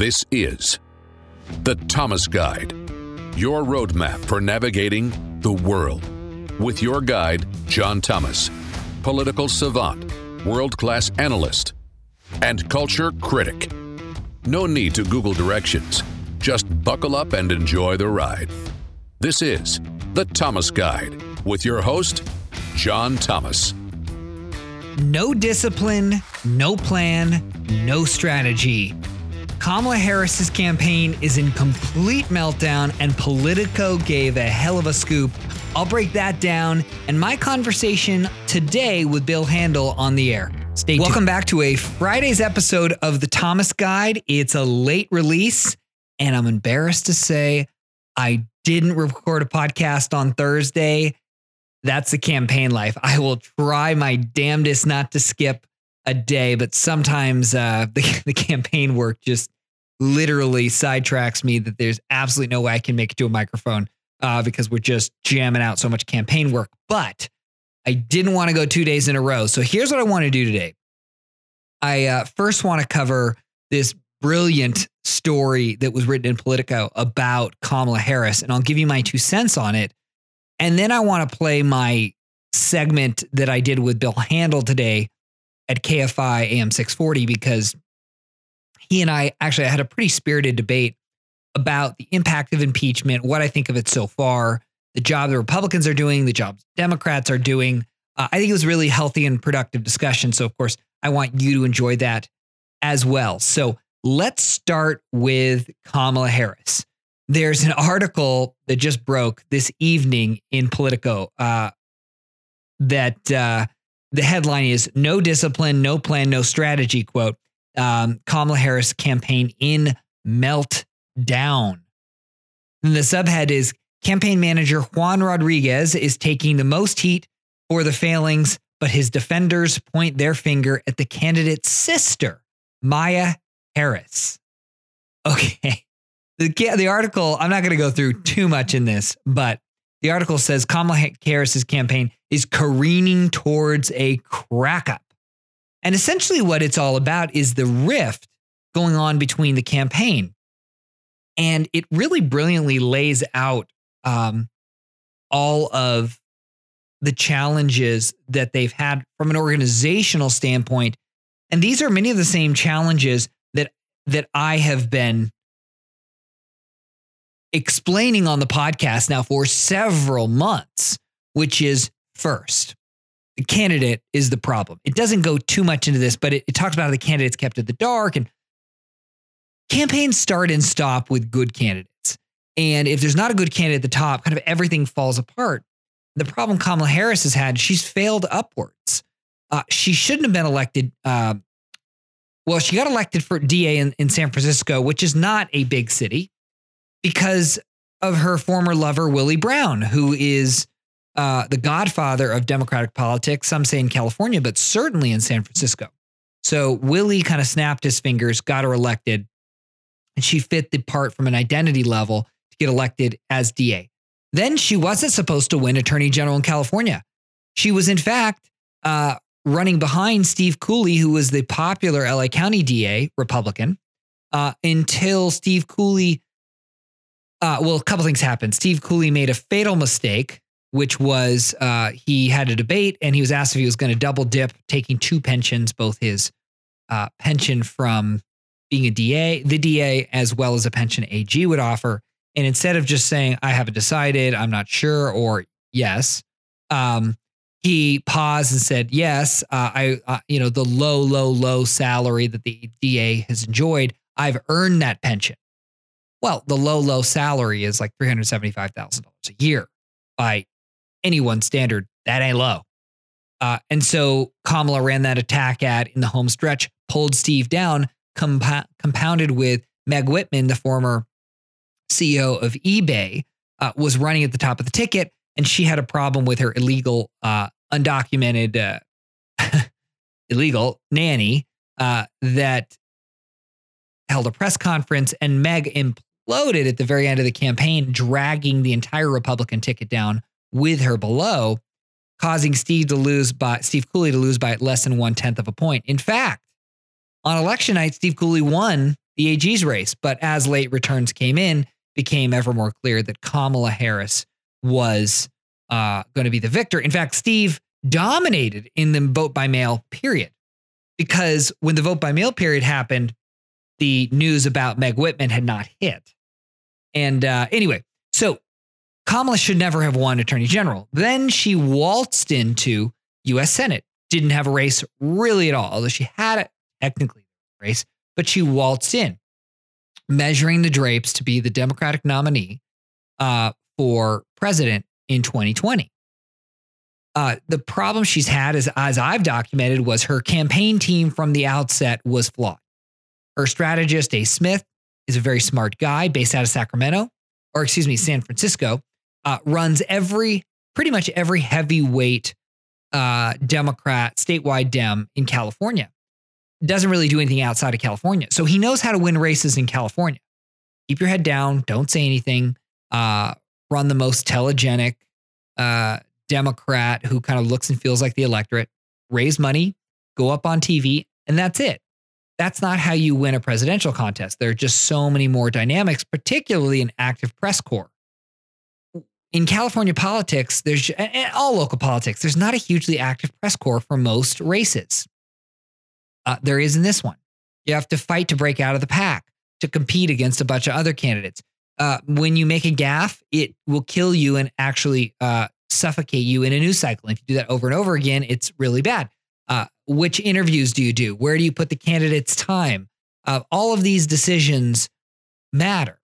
This is the Thomas Guide, your roadmap for navigating the world. With your guide, John Thomas, political savant, world class analyst, and culture critic. No need to Google directions. Just buckle up and enjoy the ride. This is the Thomas Guide with your host, John Thomas. No discipline, no plan, no strategy. Kamala Harris's campaign is in complete meltdown, and Politico gave a hell of a scoop. I'll break that down and my conversation today with Bill Handel on the air. Stay tuned. Welcome back to a Friday's episode of the Thomas Guide. It's a late release, and I'm embarrassed to say I didn't record a podcast on Thursday. That's the campaign life. I will try my damnedest not to skip a day, but sometimes uh, the, the campaign work just literally sidetracks me that there's absolutely no way I can make it to a microphone uh, because we're just jamming out so much campaign work. But I didn't want to go two days in a row. So here's what I want to do today. I uh, first want to cover this brilliant story that was written in Politico about Kamala Harris, and I'll give you my two cents on it. And then I want to play my segment that I did with Bill Handel today at KFI AM 640 because he and I actually had a pretty spirited debate about the impact of impeachment, what I think of it so far, the job the Republicans are doing, the job Democrats are doing. Uh, I think it was really healthy and productive discussion. So, of course, I want you to enjoy that as well. So, let's start with Kamala Harris. There's an article that just broke this evening in Politico uh, that uh, the headline is No Discipline, No Plan, No Strategy. Quote um, Kamala Harris campaign in meltdown. And the subhead is Campaign manager Juan Rodriguez is taking the most heat for the failings, but his defenders point their finger at the candidate's sister, Maya Harris. Okay. The, the article, I'm not going to go through too much in this, but the article says Kamala Harris's campaign is careening towards a crack up. And essentially, what it's all about is the rift going on between the campaign. And it really brilliantly lays out um, all of the challenges that they've had from an organizational standpoint. And these are many of the same challenges that that I have been explaining on the podcast now for several months, which is first, the candidate is the problem. It doesn't go too much into this, but it, it talks about how the candidates kept in the dark and campaigns start and stop with good candidates. And if there's not a good candidate at the top, kind of everything falls apart. The problem Kamala Harris has had, she's failed upwards. Uh, she shouldn't have been elected. Uh, well, she got elected for DA in, in San Francisco, which is not a big city, because of her former lover, Willie Brown, who is uh, the godfather of Democratic politics, some say in California, but certainly in San Francisco. So Willie kind of snapped his fingers, got her elected, and she fit the part from an identity level to get elected as DA. Then she wasn't supposed to win Attorney General in California. She was, in fact, uh, running behind Steve Cooley, who was the popular LA County DA, Republican, uh, until Steve Cooley. Uh, well, a couple things happened. Steve Cooley made a fatal mistake which was uh, he had a debate and he was asked if he was going to double dip, taking two pensions, both his uh, pension from being a DA, the DA, as well as a pension AG would offer. And instead of just saying, I haven't decided, I'm not sure, or yes, um, he paused and said, yes, uh, I, uh, you know, the low, low, low salary that the DA has enjoyed, I've earned that pension. Well, the low, low salary is like $375,000 a year by anyone's standard, that ain't low. Uh, and so Kamala ran that attack ad in the home stretch, pulled Steve down, comp- compounded with Meg Whitman, the former CEO of eBay, uh, was running at the top of the ticket, and she had a problem with her illegal, uh, undocumented, uh, illegal nanny uh, that held a press conference, and Meg imploded at the very end of the campaign, dragging the entire Republican ticket down with her below, causing Steve to lose by Steve Cooley to lose by less than one tenth of a point. In fact, on election night, Steve Cooley won the AG's race. But as late returns came in, became ever more clear that Kamala Harris was uh, going to be the victor. In fact, Steve dominated in the vote by mail period because when the vote by mail period happened, the news about Meg Whitman had not hit. And uh, anyway, so Kamala should never have won attorney general. Then she waltzed into US Senate, didn't have a race really at all, although she had a technically race, but she waltzed in, measuring the drapes to be the Democratic nominee uh, for president in 2020. Uh, the problem she's had, is, as I've documented, was her campaign team from the outset was flawed. Her strategist, Ace Smith, is a very smart guy based out of Sacramento, or excuse me, San Francisco, uh, runs every, pretty much every heavyweight uh, Democrat, statewide Dem in California. Doesn't really do anything outside of California. So he knows how to win races in California. Keep your head down, don't say anything, uh, run the most telegenic uh, Democrat who kind of looks and feels like the electorate, raise money, go up on TV, and that's it. That's not how you win a presidential contest. There are just so many more dynamics, particularly an active press corps. In California politics, there's and all local politics, there's not a hugely active press corps for most races. Uh, there is in this one. You have to fight to break out of the pack to compete against a bunch of other candidates uh, when you make a gaffe, it will kill you and actually uh, suffocate you in a news cycle. And if you do that over and over again, it's really bad. Which interviews do you do? Where do you put the candidate's time? Uh, all of these decisions matter.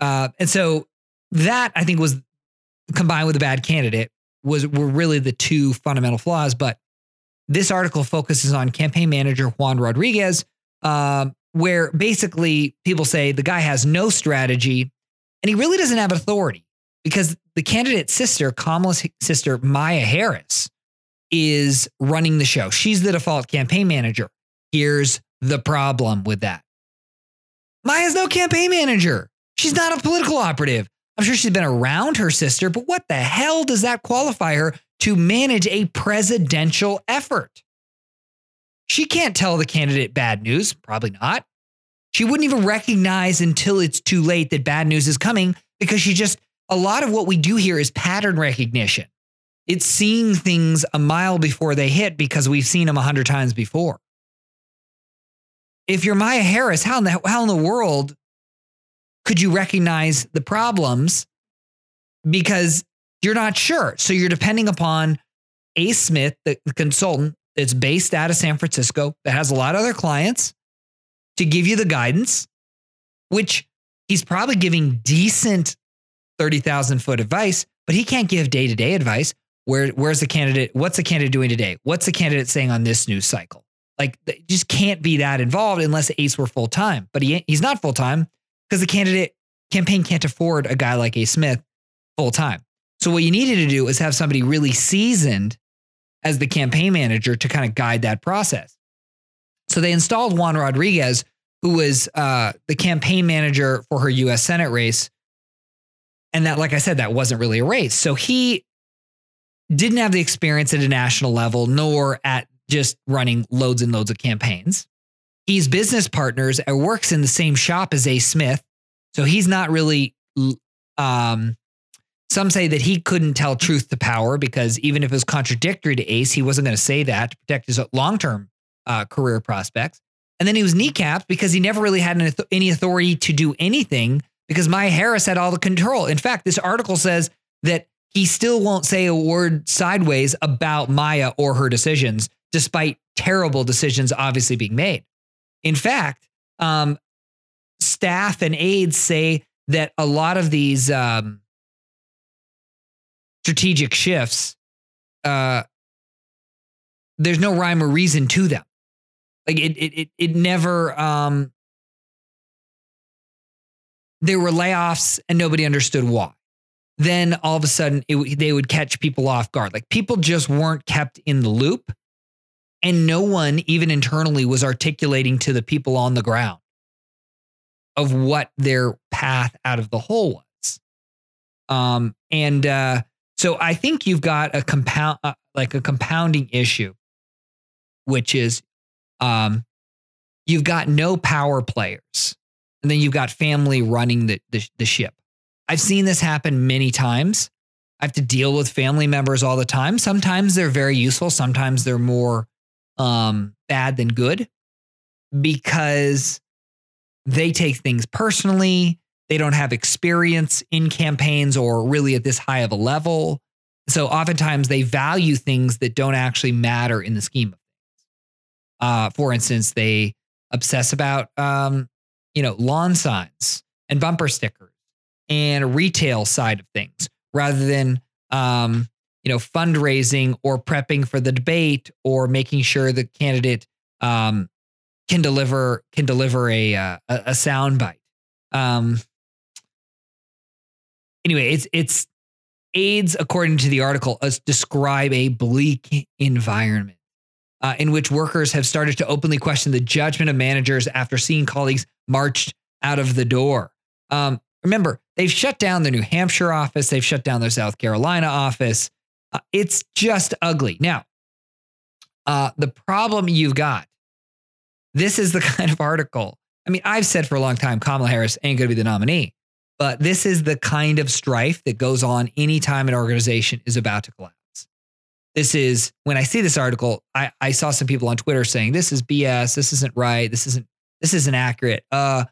Uh, and so that I think was combined with a bad candidate was were really the two fundamental flaws. But this article focuses on campaign manager Juan Rodriguez, um, where basically people say the guy has no strategy and he really doesn't have authority because the candidate's sister, Kamala's sister, Maya Harris, is running the show. She's the default campaign manager. Here's the problem with that Maya's no campaign manager. She's not a political operative. I'm sure she's been around her sister, but what the hell does that qualify her to manage a presidential effort? She can't tell the candidate bad news, probably not. She wouldn't even recognize until it's too late that bad news is coming because she just, a lot of what we do here is pattern recognition. It's seeing things a mile before they hit because we've seen them a hundred times before. If you're Maya Harris, how in, the, how in the world could you recognize the problems? Because you're not sure. So you're depending upon Ace Smith, the, consultant that's based out of San Francisco, that has a lot of other clients to give you the guidance, which he's probably giving decent 30,000 foot advice, but he can't give day to day advice. Where, where's the candidate? What's the candidate doing today? What's the candidate saying on this news cycle? Like, just can't be that involved unless Ace were full time. But he, he's not full time because the candidate campaign can't afford a guy like Ace Smith full time. So, what you needed to do is have somebody really seasoned as the campaign manager to kind of guide that process. So they installed Juan Rodriguez, who was uh, the campaign manager for her U.S. Senate race. And that, like I said, that wasn't really a race. So he didn't have the experience at a national level, nor at just running loads and loads of campaigns. He's business partners and works in the same shop as Ace Smith. So he's not really, um, some say that he couldn't tell truth to power because even if it was contradictory to Ace, he wasn't going to say that to protect his long term uh, career prospects. And then he was kneecapped because he never really had any authority to do anything because Maya Harris had all the control. In fact, this article says that he still won't say a word sideways about Maya or her decisions, despite terrible decisions obviously being made. In fact, um, staff and aides say that a lot of these um, strategic shifts, uh, there's no rhyme or reason to them. Like it, it, it, it never. Um, there were layoffs and nobody understood why. Then all of a sudden, it, they would catch people off guard. Like people just weren't kept in the loop, and no one, even internally, was articulating to the people on the ground of what their path out of the hole was. Um, and uh, so I think you've got a compound, uh, like a compounding issue, which is um, you've got no power players and then you've got family running the, the, the ship. I've seen this happen many times. I have to deal with family members all the time. Sometimes they're very useful, sometimes they're more um, bad than good because they take things personally. They don't have experience in campaigns or really at this high of a level. So oftentimes they value things that don't actually matter in the scheme of things. Uh, for instance, they obsess about um, you know lawn signs and bumper stickers and retail side of things rather than um, you know fundraising or prepping for the debate or making sure the candidate um, can deliver can deliver a uh, a, a sound bite. Um, anyway, it's it's aides, according to the article, describe a bleak environment uh, in which workers have started to openly question the judgment of managers after seeing colleagues marched out of the door. Um, remember, they've shut down their New Hampshire office, they've shut down their South Carolina office. Uh, it's just ugly. Now, uh, the problem you've got this is the kind of article. I mean, I've said for a long time Kamala Harris ain't going to be the nominee, but this is the kind of strife that goes on anytime an organization is about to collapse. This is when I see this article, I, I saw some people on Twitter saying this is BS, this isn't right, this isn't this isn't accurate. Uh,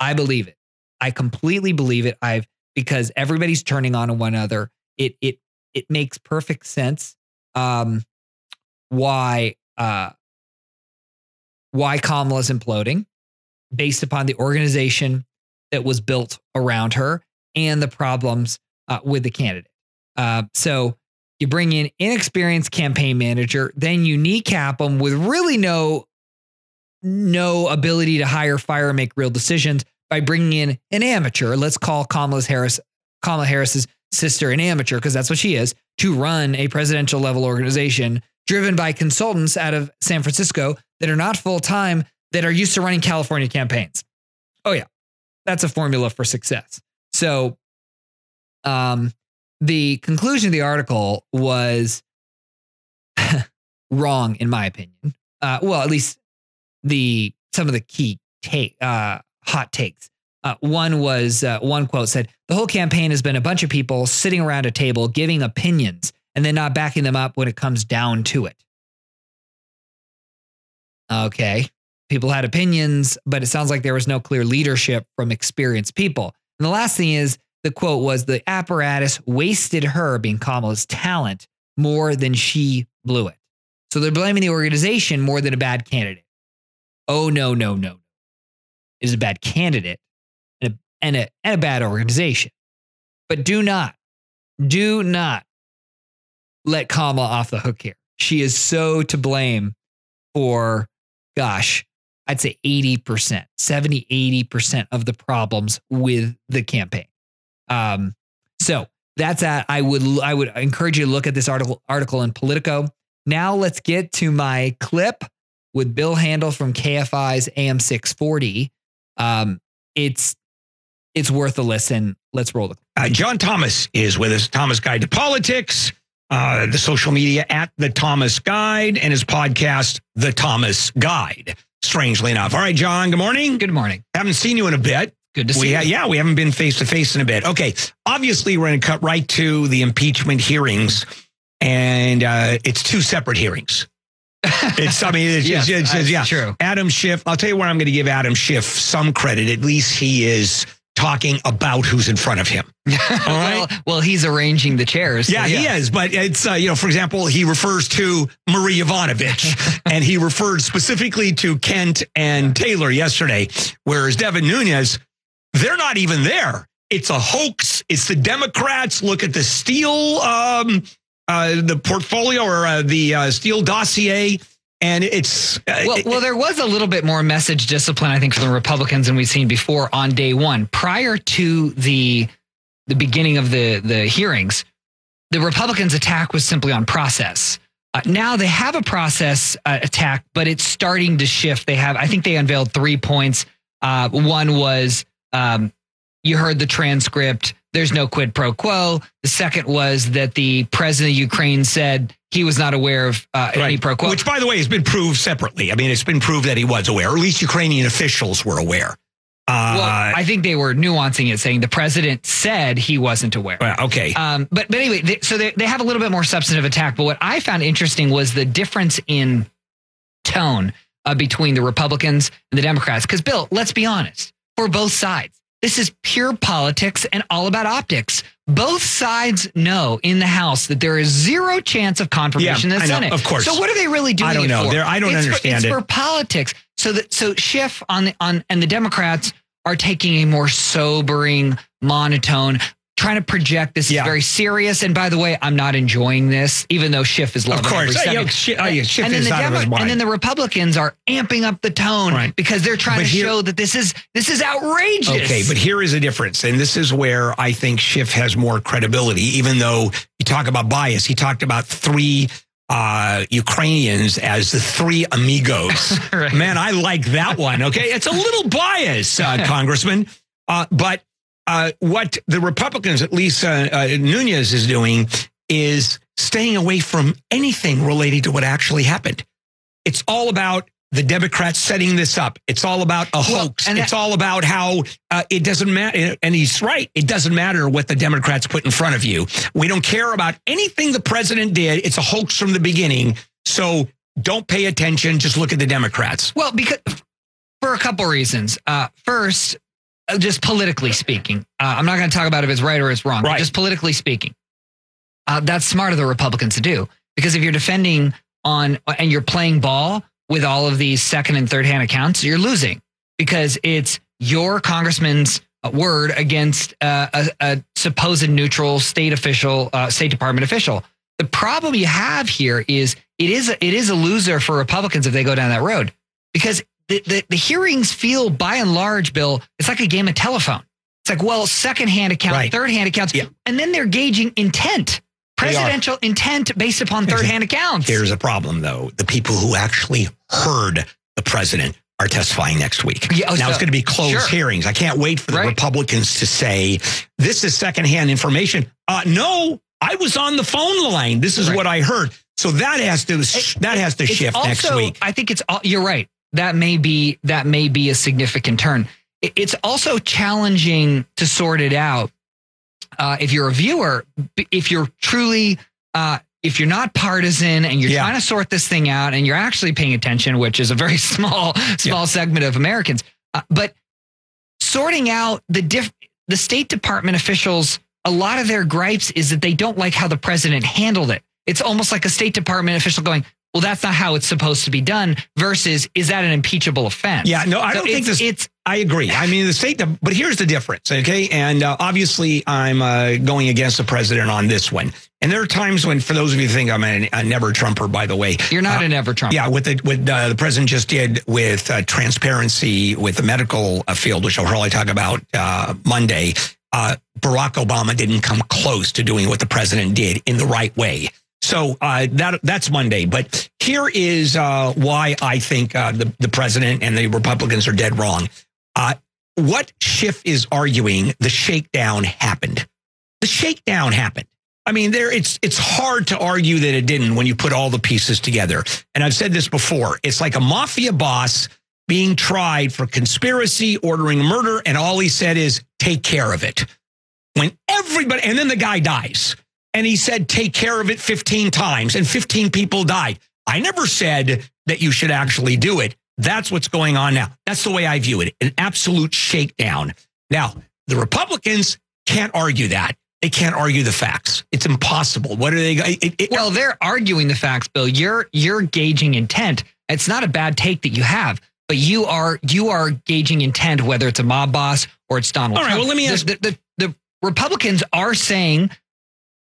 I believe it. I completely believe it. I've because everybody's turning on one another. It it it makes perfect sense. Um, why uh why Kamala's imploding based upon the organization that was built around her and the problems uh, with the candidate. Uh, so you bring in inexperienced campaign manager, then you kneecap them with really no no ability to hire, fire, make real decisions by bringing in an amateur. Let's call Kamala Harris Kamala Harris's sister an amateur because that's what she is to run a presidential level organization driven by consultants out of San Francisco that are not full time that are used to running California campaigns. Oh yeah, that's a formula for success. So, um, the conclusion of the article was wrong in my opinion. Uh, well, at least the some of the key take uh, hot takes. Uh, one was uh, one quote said the whole campaign has been a bunch of people sitting around a table giving opinions and then not backing them up when it comes down to it. Okay. People had opinions, but it sounds like there was no clear leadership from experienced people. And the last thing is the quote was the apparatus wasted her, being Kamala's talent, more than she blew it. So they're blaming the organization more than a bad candidate. Oh, no, no, no. Is a bad candidate and a, and a, and a bad organization. But do not, do not let Kamala off the hook here. She is so to blame for gosh, I'd say 80%, 70, 80% of the problems with the campaign. Um, so that's that. I would I would encourage you to look at this article article in Politico. Now let's get to my clip with Bill Handel from KFI's AM 640. Um, it's it's worth a listen. Let's roll it. Uh, John Thomas is with us. Thomas Guide to Politics uh, the social media at the Thomas Guide and his podcast, The Thomas Guide. Strangely enough. All right, John, good morning. Good morning. Haven't seen you in a bit. Good to see we, you. Yeah, we haven't been face to face in a bit. Okay. Obviously, we're going to cut right to the impeachment hearings, and uh, it's two separate hearings. It's, I mean, it's, yes, it's, it's, yeah. True. Adam Schiff, I'll tell you where I'm going to give Adam Schiff some credit. At least he is talking about who's in front of him. All right. well, well, he's arranging the chairs. So yeah, yeah, he is. But it's, uh, you know, for example, he refers to Marie Yovanovitch and he referred specifically to Kent and Taylor yesterday, whereas Devin Nunes, they're not even there. It's a hoax. It's the Democrats. Look at the Steele. um, uh, the portfolio or uh, the uh, Steele dossier and it's uh, well, well, there was a little bit more message discipline, I think, from the Republicans than we've seen before on day one. Prior to the the beginning of the the hearings, the Republicans' attack was simply on process. Uh, now they have a process uh, attack, but it's starting to shift. They have, I think, they unveiled three points. Uh, one was um, you heard the transcript. There's no quid pro quo. The second was that the president of Ukraine said he was not aware of uh, right. any pro quo. Which, by the way, has been proved separately. I mean, it's been proved that he was aware, or at least Ukrainian officials were aware. Uh, well, I think they were nuancing it, saying the president said he wasn't aware. okay. Um, but but anyway, they, so they, they have a little bit more substantive attack. But what I found interesting was the difference in tone uh, between the Republicans and the Democrats. Because Bill, let's be honest, for both sides, this is pure politics and all about optics. Both sides know in the House that there is zero chance of confirmation Yeah, in the know, Senate. of course. So what are they really doing? I don't know. for? I don't It's for- understand it's it. for politics. So that so Schiff on the on and the Democrats are taking a more sobering monotone, trying to project this Yeah. is very serious. And by the way, I'm not enjoying this, even though Schiff is loving of course. every second. yeah, Schiff- yeah, Schiff and then is the out of his mind. and then the Republicans are amping up the tone Right. because they're trying But to here- show that this is this is outrageous. Okay, but here is a difference. And this is where I think Schiff has more credibility, even though you talk about bias. He talked about three uh, Ukrainians as the three amigos. Right. Man, I like that one. Okay. It's a little bias, uh, Congressman. Uh, but uh, what the Republicans, at least uh, uh, Nunes, is doing is staying away from anything related to what actually happened. It's all about the Democrats setting this up. It's all about a Well, hoax. and it's all about how uh, it doesn't matter. And he's right. It doesn't matter what the Democrats put in front of you. We don't care about anything the president did. It's a hoax from the beginning. So don't pay attention. Just look at the Democrats. Well, because for a couple reasons. Uh, first, just politically speaking, uh, I'm not going to talk about if it's right or it's wrong. Right. Just politically speaking, uh, that's smart of the Republicans to do because if you're defending on and you're playing ball with all of these second and third hand accounts, you're losing because it's your congressman's uh, word against uh, a, a supposed neutral state official, uh, State Department official. The problem you have here is it is a, it is a loser for Republicans if they go down that road because the, the, the hearings feel by and large, Bill, it's like a game of telephone. It's like, well, second hand account, Right. third hand accounts, Yeah. and then they're gauging intent, presidential intent based upon third hand accounts. Here's a problem, though. The people who actually heard the president are testifying next week. Yeah, oh, now so- it's going to be closed sure. hearings. I can't wait for the Right. Republicans to say this is secondhand information. Uh, no, I was on the phone line. This is Right. what I heard. So that has to that has to shift next also- week. I think it's all, you're right. That may be that may be a significant turn. It's also challenging to sort it out uh, if you're a viewer. If you're truly uh, if you're not partisan and you're Yeah. trying to sort this thing out and you're actually paying attention, which is a very small small segment of Americans, uh, but sorting out the diff the State Department officials, a lot of their gripes is that they don't like how the president handled it. It's almost like a State Department official going, "Well, that's not how it's supposed to be done." Versus, is that an impeachable offense? Yeah, no, I So don't think this. It's I agree. I mean, the state, but here's the difference, okay? And uh, obviously, I'm uh, going against the president on this one. And there are times when, for those of you who think I'm a, a never Trumper, by the way, you're not uh, an ever Trump. Yeah, what the what uh, the president just did with uh, transparency with the medical field, which I'll probably talk about uh, Monday. Uh, Barack Obama didn't come close to doing what the president did in the right way. So uh, that that's Monday. But here is uh, why I think uh, the the president and the Republicans are dead wrong. Uh, what Schiff is arguing, the shakedown happened. The shakedown happened. I mean, there it's it's hard to argue that it didn't when you put all the pieces together. And I've said this before. It's like a mafia boss being tried for conspiracy, ordering murder, and all he said is take care of it. When everybody and then the guy dies. And he said take care of it 15 times and 15 people died. I never said that you should actually do it. That's what's going on now. That's the way I view it. An absolute shakedown. Now, the Republicans can't argue that. They can't argue the facts. It's impossible. What are they? It, it, Well, they're arguing the facts, Bill. You're you're gauging intent. It's not a bad take that you have, but you are you are gauging intent, whether it's a mob boss or it's Donald All right, Trump. well, let me The- ask- the, the, the Republicans are saying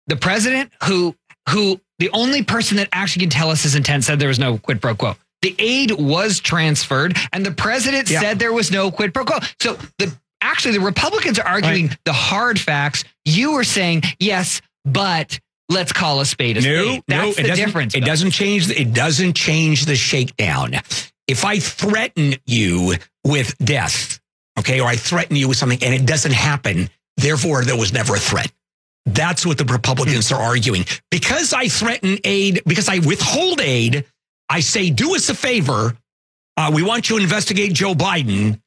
the president who who the only person that actually can tell us his intent said there was no quid pro quo. The aid was transferred, and the president Yeah. said there was no quid pro quo. So the actually the Republicans are arguing the hard facts. You were saying yes, but let's call a spade a No, spade. That's no, the it doesn't, difference. It doesn't change. It doesn't change the shakedown. If I threaten you with death, okay, or I threaten you with something and it doesn't happen, therefore there was never a threat. That's what the Republicans are arguing. Because I threaten aid, because I withhold aid, I say, do us a favor. Uh, we want you to investigate Joe Biden.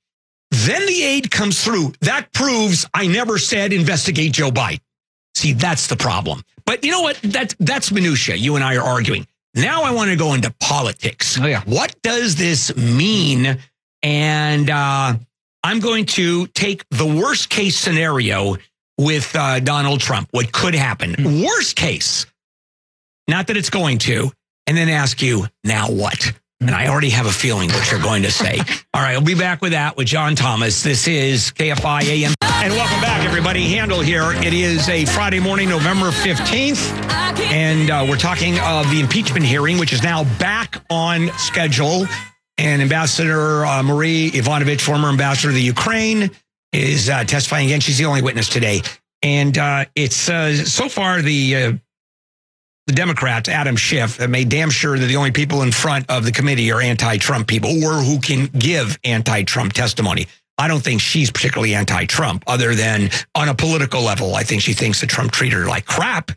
Then the aid comes through. That proves I never said investigate Joe Biden. See, that's the problem. But you know what? That, that's minutia. You and I are arguing. Now I want to go into politics. Oh, yeah. What does this mean? And uh, I'm going to take the worst case scenario with uh, Donald Trump, what could happen. Hmm. Worst case, not that it's going to, and then ask you, now what? And I already have a feeling what you're going to say. All right, I'll be back with that with John Thomas. This is KFI AM. And welcome back, everybody. Handel here. It is a Friday morning, November 15th. And uh, we're talking of the impeachment hearing, which is now back on schedule. And Ambassador uh, Marie Yovanovitch, former ambassador to the Ukraine, is uh, testifying again. She's the only witness today. And uh, it's uh, so far the uh, the Democrats, Adam Schiff, have made damn sure that the only people in front of the committee are anti-Trump people or who can give anti-Trump testimony. I don't think she's particularly anti-Trump, other than on a political level. I think she thinks that Trump treated her like crap.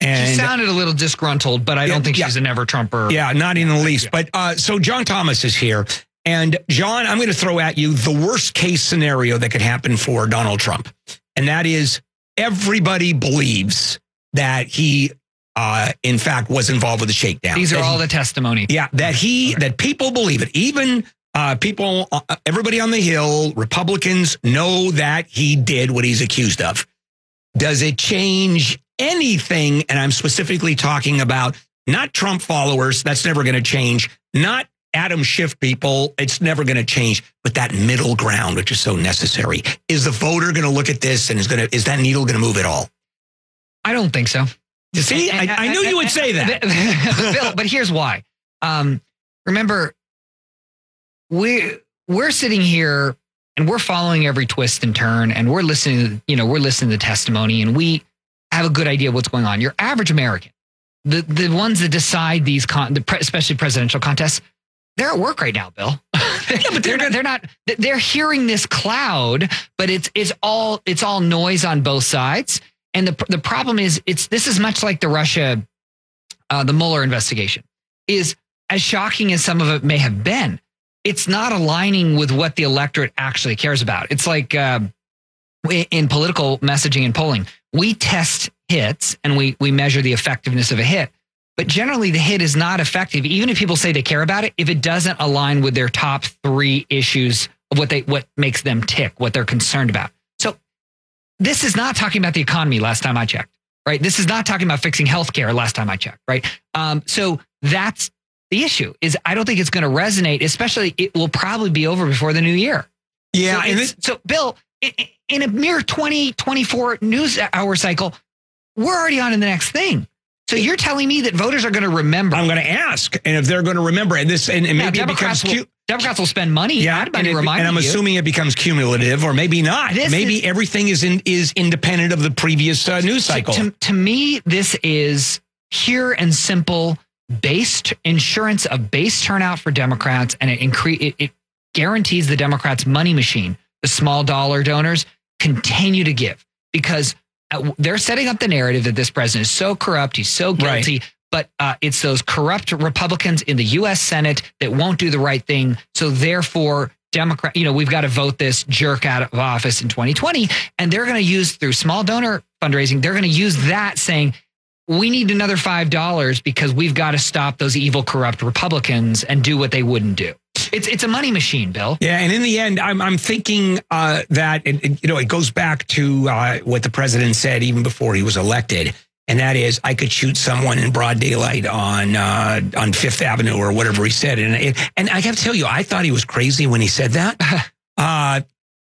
And She sounded a little disgruntled, but I don't Yeah, think yeah. she's a never Trumper. yeah, not in the least. But uh, so John Thomas is here. And John, I'm going to throw at you the worst case scenario that could happen for Donald Trump. And that is everybody believes that he, uh, in fact, was involved with the shakedown. These are That all he- the testimony. yeah, that he, that people believe it. Even uh, people, uh, everybody on the Hill, Republicans know that he did what he's accused of. Does it change anything? And I'm specifically talking about not Trump followers. That's never going to change. Not Adam Schiff people. It's never going to change. But that middle ground, which is so necessary, is the voter going to look at this and is going to is that needle going to move at all? I don't think so. You see, I, I knew you would say that. but, Bill, but here's why. Um, remember, we we're sitting here and we're following every twist and turn, and we're listening. You know, we're listening to the testimony, and we have a good idea of what's going on. Your average American, the the ones that decide these, con- the pre- especially presidential contests, they're at work right now, Bill. yeah, but they're not, they're not. They're hearing this cloud, but it's it's all it's all noise on both sides. And the the problem is, it's this is much like the Russia, uh, the Mueller investigation. Is as shocking as some of it may have been, it's not aligning with what the electorate actually cares about. It's like uh, in political messaging and polling, we test hits and we we measure the effectiveness of a hit. But generally, the hit is not effective, even if people say they care about it, if it doesn't align with their top three issues of what they what makes them tick, what they're concerned about. So this is not talking about the economy last time I checked, right? This is not talking about fixing healthcare last time I checked, right? Um, so that's the issue is I don't think it's going to resonate, especially it will probably be over before the new year. Yeah, So, this, so Bill, in a mere 20, 24 news hour cycle, we're already on to the next thing. So you're telling me that voters are going to remember. I'm going to ask, and if they're going to remember, and this, and, and Yeah, maybe it becomes Democrats, will, cute. Democrats will spend money. Yeah, and, it- and I'm you. assuming it becomes cumulative, or maybe not. This maybe is- everything is in, is independent of the previous uh, news cycle. To, to me, this is pure and simple based insurance of base turnout for Democrats, and it increase it, it guarantees the Democrats' money machine, the small dollar donors, continue to give because they're setting up the narrative that this president is so corrupt, he's so Right. guilty. But uh, it's those corrupt Republicans in the U.S. Senate that won't do the right thing. So therefore, Democrat, you know, we've got to vote this jerk out of office in 2020, and they're going to use through small donor fundraising. They're going to use that saying we need another five dollars because we've got to stop those evil, corrupt Republicans and do what they wouldn't do. It's it's a money machine, Bill. yeah, and in the end, I'm I'm thinking uh, that it, it- you know it goes back to uh, what the president said even before he was elected, and that is I could shoot someone in broad daylight on uh, on Fifth Avenue or whatever he said, and it, and I have to tell you, I thought he was crazy when he said that. Uh,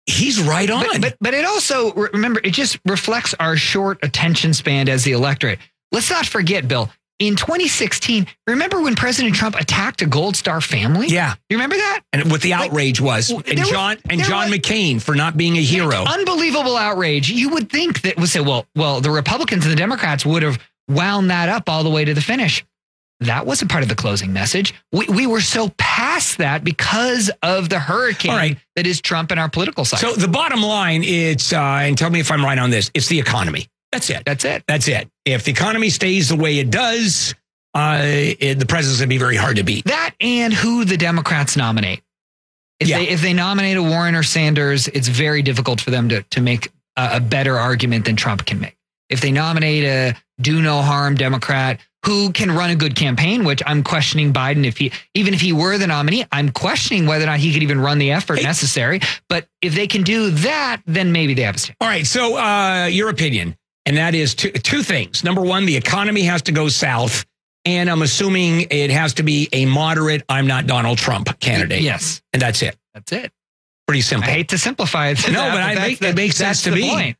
he's right on. But, but but it also remember it just reflects our short attention span as the electorate. Let's not forget, Bill. In 2016, remember when President Trump attacked a Gold Star family? yeah, You remember that? and what the outrage was, and there was- John and John was- McCain for not being a hero. Unbelievable outrage. You would think that would say, well, well, the Republicans and the Democrats would have wound that up all the way to the finish. That wasn't part of the closing message. We, we were so past that because of the hurricane right. that is Trump in our political cycle. So the bottom line, it's uh, and tell me if I'm right on this. It's the economy. That's it. That's it. That's it. If the economy stays the way it does, uh, it, the president's gonna be very hard to beat. That and who the Democrats nominate. If Yeah. they if they nominate a Warren or Sanders, it's very difficult for them to to make a, a better argument than Trump can make. If they nominate a do no harm Democrat who can run a good campaign, which I'm questioning Biden if he even if he were the nominee, I'm questioning whether or not he could even run the effort Hey. necessary. But if they can do that, then maybe they have a chance. All right. So, uh, your opinion, and that is two, two things. Number one, the economy has to go south. And I'm assuming it has to be a moderate, I'm not Donald Trump candidate. Yes, And that's it. that's it. Pretty simple. I hate to simplify it. to No, that, but I that's make- the- it makes sense to me. point.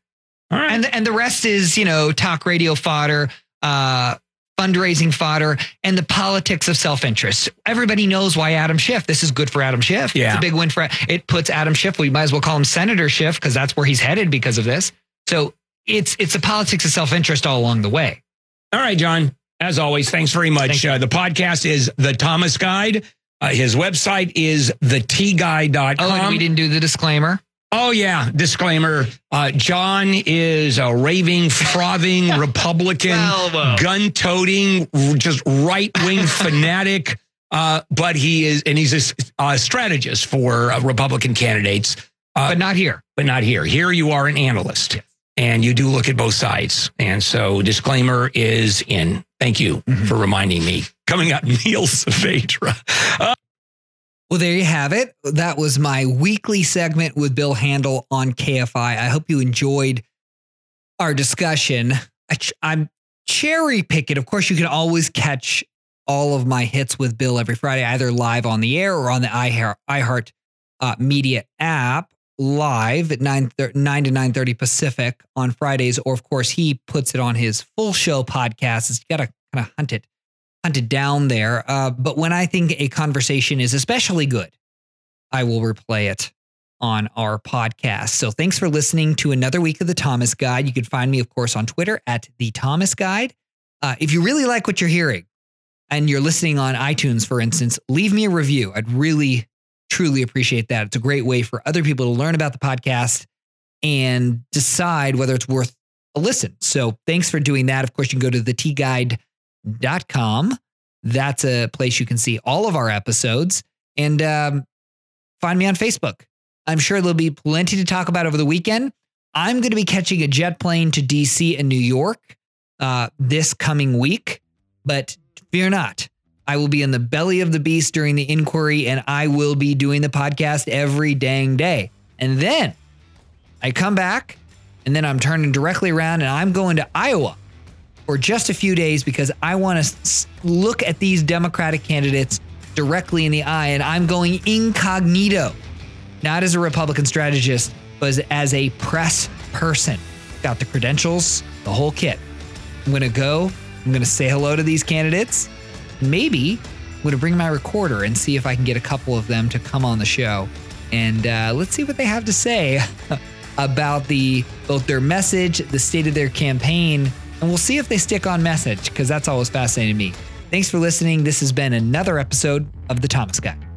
All right. and and the rest is you know talk radio fodder uh fundraising fodder and the politics of self-interest everybody knows why adam schiff this is good for adam schiff Yeah. it's a big win for it puts adam schiff we might as well call him senator schiff because that's where he's headed because of this so it's it's the politics of self-interest all along the way All right, John. As always, thanks very much. Thank. Uh, the podcast is The Thomas Guide. Uh, his website is thetguide.com. oh and we didn't do the disclaimer Oh yeah, disclaimer. Uh, John is a raving, frothing Republican, Well, well. gun-toting, just right-wing fanatic. Uh, but he is, and he's a, uh, strategist for uh, Republican candidates, but not here but not here. Here you are an analyst, Yes. And you do look at both sides. And so, disclaimer is in. Thank you Mhm. for reminding me. Coming up, Neil Saavedra. Well, there you have it. That was my weekly segment with Bill Handel on KFI. I hope you enjoyed our discussion. I ch- I'm cherry picking. Of course, you can always catch all of my hits with Bill every Friday, either live on the air or on the iHeart, iHeart uh, Media app, live at 9, thir- 9 to 9.30 Pacific on Fridays. Or, of course, he puts it on his full show podcast. You got to kind of hunt it hunt it down there. Uh, but when I think a conversation is especially good, I will replay it on our podcast. So thanks for listening to another week of the Thomas Guide. You can find me, of course, on Twitter at the Thomas Guide. Uh, if you really like what you're hearing and you're listening on iTunes, for instance, leave me a review. I'd really, truly appreciate that. It's a great way for other people to learn about the podcast and decide whether it's worth a listen. So thanks for doing that. Of course, you can go to the T com. That's a place you can see all of our episodes and um, find me on Facebook. I'm sure there'll be plenty to talk about over the weekend. I'm going to be catching a jet plane to DC and New York uh, this coming week, but fear not. I will be in the belly of the beast during the inquiry and I will be doing the podcast every dang day. And then I come back and then I'm turning directly around and I'm going to Iowa for just a few days because I want to look at these Democratic candidates directly in the eye. And I'm going incognito, not as a Republican strategist, but as, a press person. Got the credentials, the whole kit. I'm going to go, I'm going to say hello to these candidates. Maybe I'm going to bring my recorder and see if I can get a couple of them to come on the show. And uh, let's see what they have to say about the both their message, the state of their campaign, and we'll see if they stick on message because that's always fascinating to me. Thanks for listening. This has been another episode of The Thomas Guide.